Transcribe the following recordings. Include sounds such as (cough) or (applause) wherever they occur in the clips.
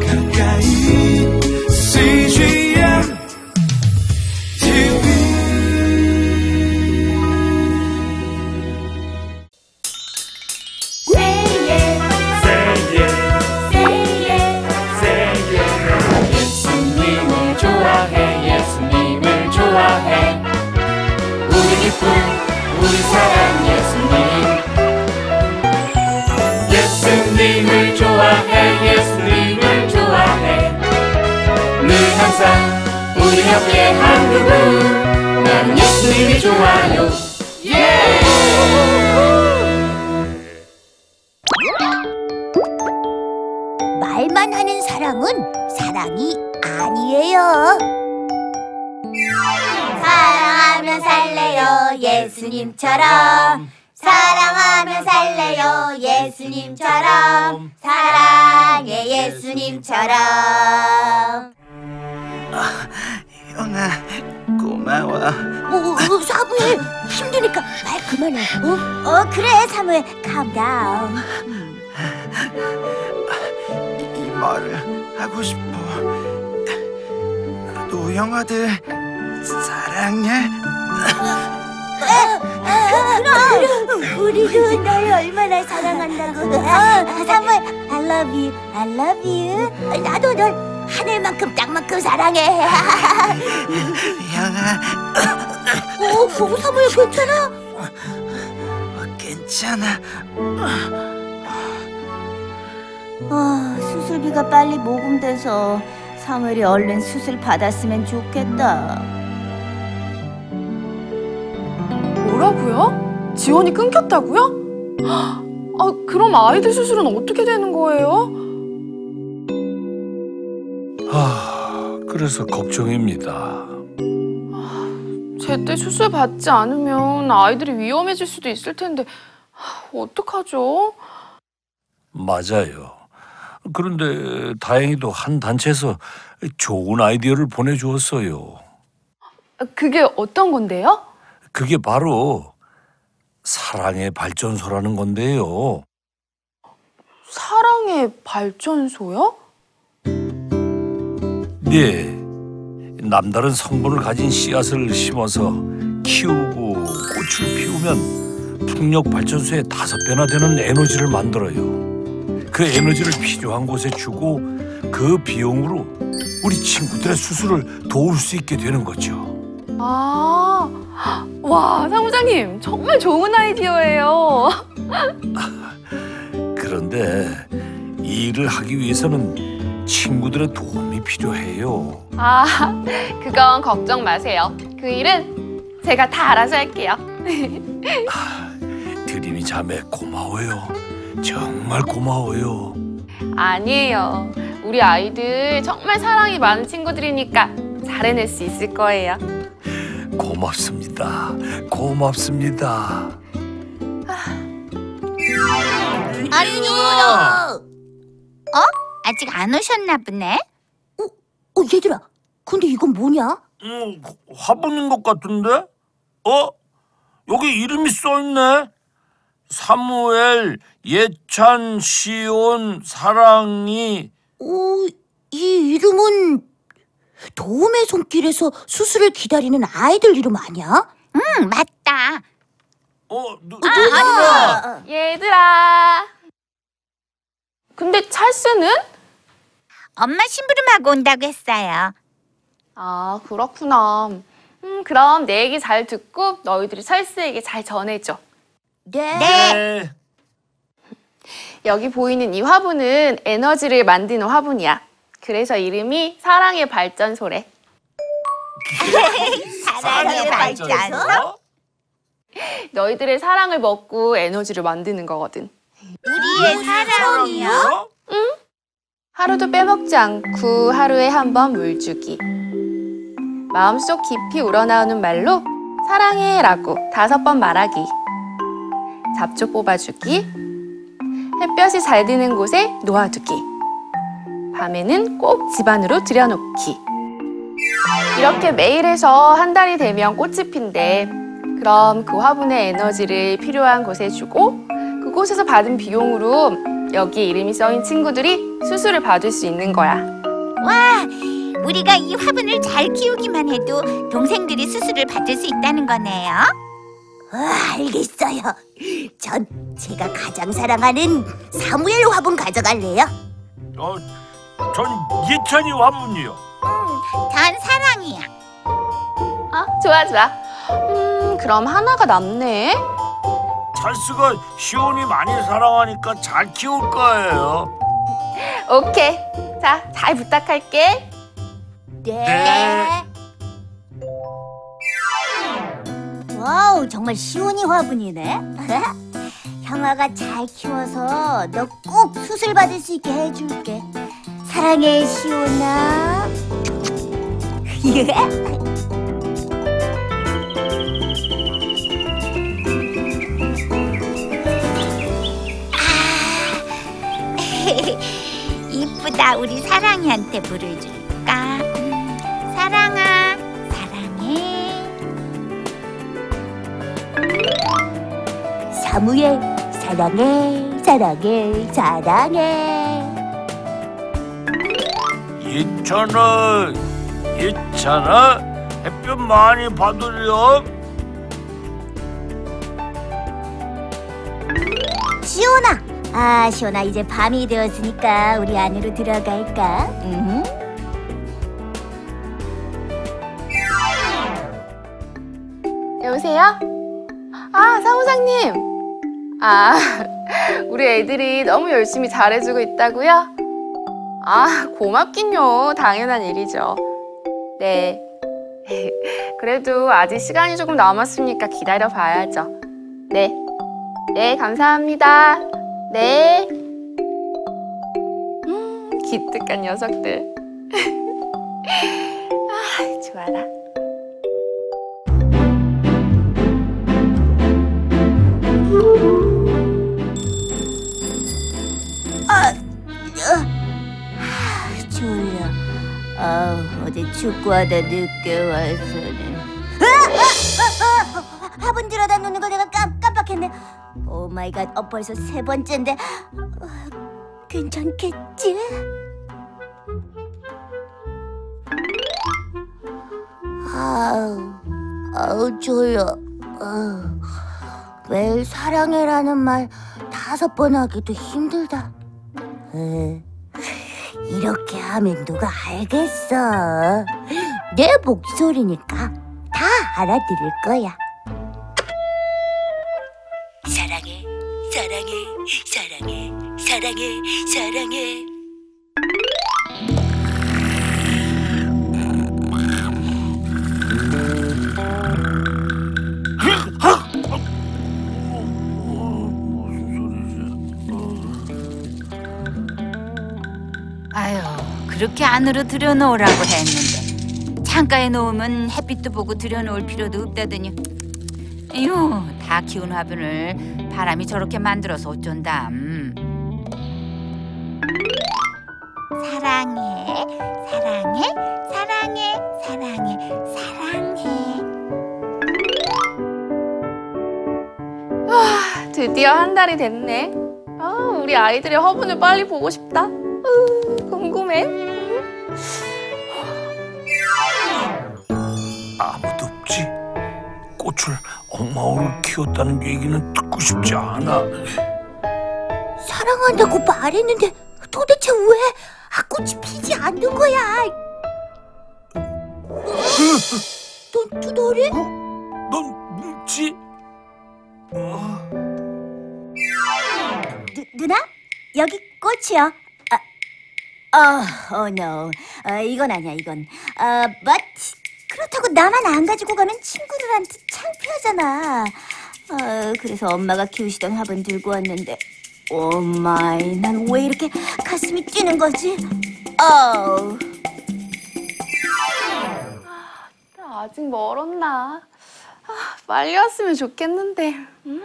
가까 우리 옆에 한 그분 나는 예수님이 좋아요 예! 말만 하는 사랑은 사랑이 아니에요. 사랑하면 살래요, 예수님처럼. 사랑하면 살래요, 예수님처럼. 사랑해, 예수님처럼. 영아 고마워 어, 어, 사무엘, 힘드니까 말 그만해. 어, 어 그래, 사무엘, calm down. 이 말을 하고 싶어 노영아들 사랑해 그럼 우리도 널 얼마나 사랑한다고. 어, 사무엘, I love you, I love you. 나도 널 하늘만큼 땅만큼 사랑해. (laughs) 영아 어, 어, 사무엘 괜찮아? 어, 괜찮아 아, 수술비가 빨리 모금돼서 사무엘이 얼른 수술 받았으면 좋겠다. 뭐라고요? 지원이 끊겼다고요? 아, 그럼 아이들 수술은 어떻게 되는 거예요? 아, 그래서 걱정입니다. 제때 수술 받지 않으면 아이들이 위험해질 수도 있을 텐데 아, 어떡하죠? 맞아요. 그런데 다행히도 한 단체에서 좋은 아이디어를 보내주었어요. 아, 그게 어떤 건데요? 그게 바로 사랑의 발전소라는 건데요. 사랑의 발전소요? 네. 남다른 성분을 가진 씨앗을 심어서 키우고 꽃을 피우면 풍력 발전소에 다섯 배나 되는 에너지를 만들어요. 그 에너지를 필요한 곳에 주고 그 비용으로 우리 친구들의 수술을 도울 수 있게 되는 거죠. 아, 와 사무장님 정말 좋은 아이디어예요. 그런데 이 일을 하기 위해서는 친구들의 도움이 필요해요. 아, 그건 걱정 마세요. 그 일은 제가 다 알아서 할게요. 드림이 자매 고마워요. 정말 고마워요. 아니에요. 우리 아이들 정말 사랑이 많은 친구들이니까 잘 해낼 수 있을 거예요. 고맙습니다. 고맙습니다. 아니요. 어? 아직 안 오셨나 보네. 어, 어 얘들아. 근데 이건 뭐냐? 음, 화분인 것 같은데? 어? 여기 이름이 써있네. 사무엘, 예찬, 시온, 사랑이. 어, 이 이름은 도움의 손길에서 수술을 기다리는 아이들 이름 아니야? 응, 맞다. 어, 누, 아, 얘들아. 근데 찰스는? 엄마 심부름하고 온다고 했어요. 아, 그렇구나. 음, 그럼 내 얘기 잘 듣고 너희들이 찰스에게 잘 전해줘. 네. 네. 여기 보이는 이 화분은 에너지를 만드는 화분이야. 그래서 이름이 사랑의 발전소래. (laughs) 사랑의 발전소? 너희들의 사랑을 먹고 에너지를 만드는 거거든. 우리의 사랑이요? 하루도 빼먹지 않고 하루에 한 번 물 주기. 마음속 깊이 우러나오는 말로 사랑해 라고 다섯 번 말하기. 잡초 뽑아주기. 햇볕이 잘 드는 곳에 놓아두기. 밤에는 꼭 집안으로 들여놓기. 이렇게 매일 해서 한 달이 되면 꽃이 핀대. 그럼 그 화분의 에너지를 필요한 곳에 주고 그곳에서 받은 비용으로 여기 이름이 써인 친구들이 수술을 받을 수 있는 거야. 와, 우리가 이 화분을 잘 키우기만 해도 동생들이 수술을 받을 수 있다는 거네요. 와, 알겠어요. 전 제가 가장 사랑하는 사무엘 화분 가져갈래요. 어, 전 예찬이 화분이요. 전 사랑이야. 아, 좋아, 좋아. 음, 그럼 하나가 남네. 찰스가 시온이 많이 사랑하니까 잘 키울 거예요. 오케이. 자, 잘 부탁할게. 네. 와우, 정말 시원이 화분이네. (laughs) 형아가 잘 키워서 너 꼭 수술 받을 수 있게 해줄게. 사랑해, 시온아. (laughs) 이쁘다. 우리 사랑이한테 물을 줄까? 음, 사랑아, 사랑해. 사무엘, 사랑해, 사랑해, 사랑해. 예찬아, 예찬아, 햇볕 많이 받으렴. 아, 아 시온아 이제 밤이 되었으니까 우리 안으로 들어갈까? 음. 여보세요? 아, 사무장님. 아, (laughs) 우리 애들이 너무 열심히 잘해주고 있다고요? 아, 고맙긴요. 당연한 일이죠. 네. (laughs) 그래도 아직 시간이 조금 남았으니까 기다려 봐야죠. 네. 네, 감사합니다. 네. 음, 기특한 녀석들. 아, 좋아라. 아, 졸려. 아, 어제 축구하다 늦게 와서는. 화분 들여다 놓는 걸 내가 깜, 깜빡했네. oh my god, 어, 벌써 세 번째인데. 어, 괜찮겠지? 아우, 아우 졸려. 어, 매일 사랑해라는 말 다섯 번 하기도 힘들다. 에, 이렇게 하면 누가 알겠어? 내 목소리니까 다 알아들을 거야. 사랑해, 사랑해, 사랑해. 아유, 그렇게 안으로 들여놓으라고 했는데 창가에 놓으면 햇빛도 보고 들여놓을 필요도 없다더니 이유 다 키운 화분을 바람이 저렇게 만들어서 어쩐다 음. 사랑해, 사랑해, 사랑해, 사랑해, 사랑해. 드디어 한 달이 됐네. 아, 우리 아이들의 화분을 빨리 보고 싶다. 으, 궁금해. 아무도 없지. 꽃을 엉망으로 키웠다는 얘기는 싶지 않아. 사랑한다고 말했는데 도대체 왜 아, 꽃이 피지 않는 거야? 넌 두더리? 넌 뭉치? 어, 누, 누나? 여기 꽃이요. 아, 어, oh no. 아, 이건 아니야, 이건. 아, but 그렇다고 나만 안 가지고 가면 친구들한테 창피하잖아. 아, 그래서 엄마가 키우시던 화분 들고 왔는데, oh my, 난 왜 이렇게 가슴이 뛰는 거지? 어, 아직 멀었나? 아, 빨리 왔으면 좋겠는데. 음?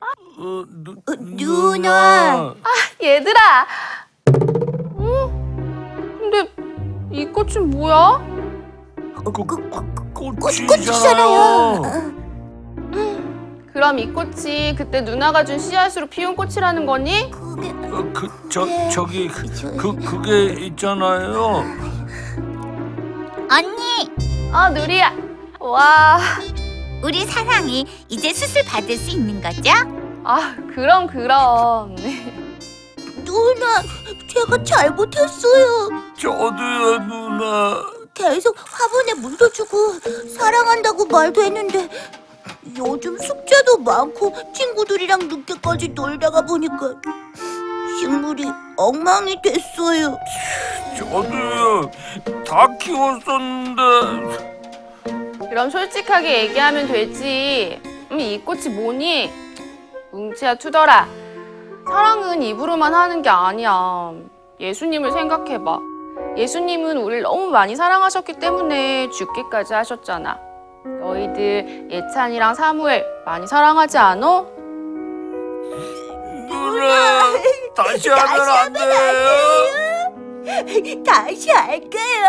어, 누, 어, 누나. 얘들아. 어? 근데 이 꽃은 뭐야? 그, 꽃, 꽃, 꽃이잖아요. 꽃이잖아요. 그럼 이 꽃이 그때 누나가 준 씨앗으로 피운 꽃이라는 거니? 그게 어, 그, 저, 저기, 그, 그, 그게 있잖아요. 언니, 아, 누리야. 와. 우리 사랑이 이제 수술 받을 수 있는 거죠? 아, 그럼, 그럼. 누나, 제가 잘못했어요. 저도요, 누나. 계속 화분에 물도 주고 사랑한다고 말도 했는데 요즘 숙제도 많고 친구들이랑 늦게까지 놀다가 보니까 식물이 엉망이 됐어요. 저도요. 다 키웠었는데. 그럼 솔직하게 얘기하면 되지. 음, 이 꽃이 뭐니? 뭉치야 투덜아. 사랑은 입으로만 하는 게 아니야. 예수님을 생각해봐. 예수님은 우리를 너무 많이 사랑하셨기 때문에 죽기까지 하셨잖아. 너희들 예찬이랑 사무엘 많이 사랑하지 않어? 누나, 다시 하면 안 돼요? 다시 할게요.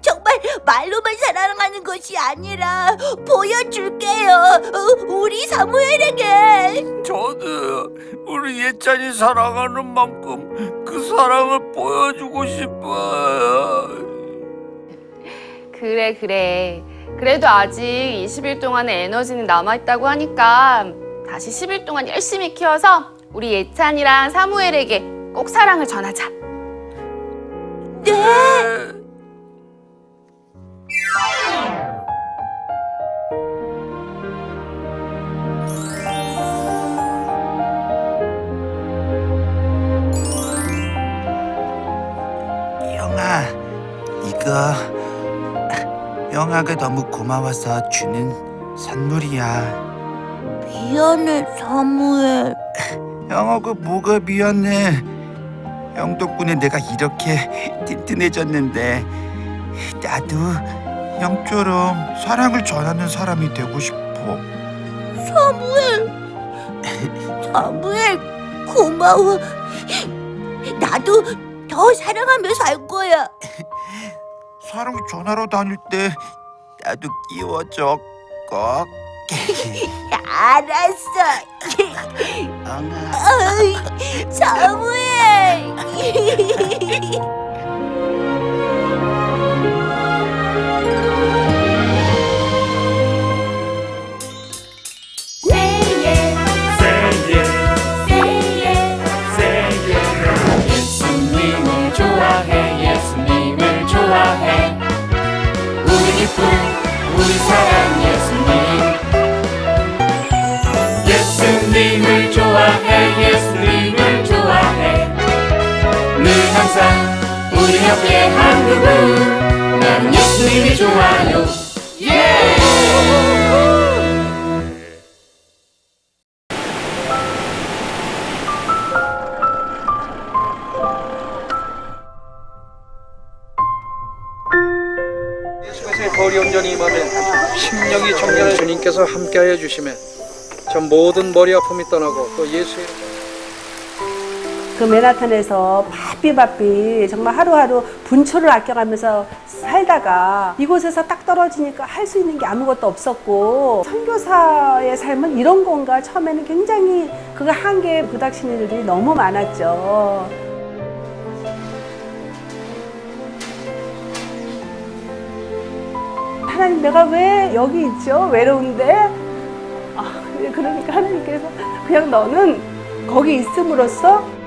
정말 말로만 사랑하는 것이 아니라 보여줄게요. 어, 우리 사무엘에게. 저도요. 우리 예찬이 사랑하는 만큼 그 사랑을 보여주고 싶어요. 그래, 그래. 그래도 아직 20일 동안의 에너지는 남아있다고 하니까 다시 10일 동안 열심히 키워서 우리 예찬이랑 사무엘에게 꼭 사랑을 전하자. 네. 영아, 이거 영아가 너무 고마워서 주는 선물이야. 미안해, 사무엘. 영아가 뭐가 미안해. 형 덕분에 내가 이렇게 튼튼해졌는데 나도 형처럼 사랑을 전하는 사람이 되고 싶어. 사무엘. 사무엘, 고마워. 나도 더 사랑하며 살 거야. 사랑 전하러 다닐 때 나도 끼워줘 꼭. (laughs) 알았어. 어이, 사무엘. (laughs) 우리 옆에 한 그분 나는 예수님이 좋아요 예! 예수께서의 거리 온전히 임하면 심령이 정결한 주님께서 함께하여 주심에 전 모든 머리 아픔이 떠나고 또 예수의 그 맨하탄에서 바삐 바삐 정말 하루하루 분초를 아껴가면서 살다가 이곳에서 딱 떨어지니까 할 수 있는 게 아무것도 없었고 선교사의 삶은 이런 건가 처음에는 굉장히 그가 한계에 부닥치는 일들이 너무 많았죠. 하나님 내가 왜 여기 있죠? 외로운데? 아, 그러니까 하나님께서 그냥 너는 거기 있음으로써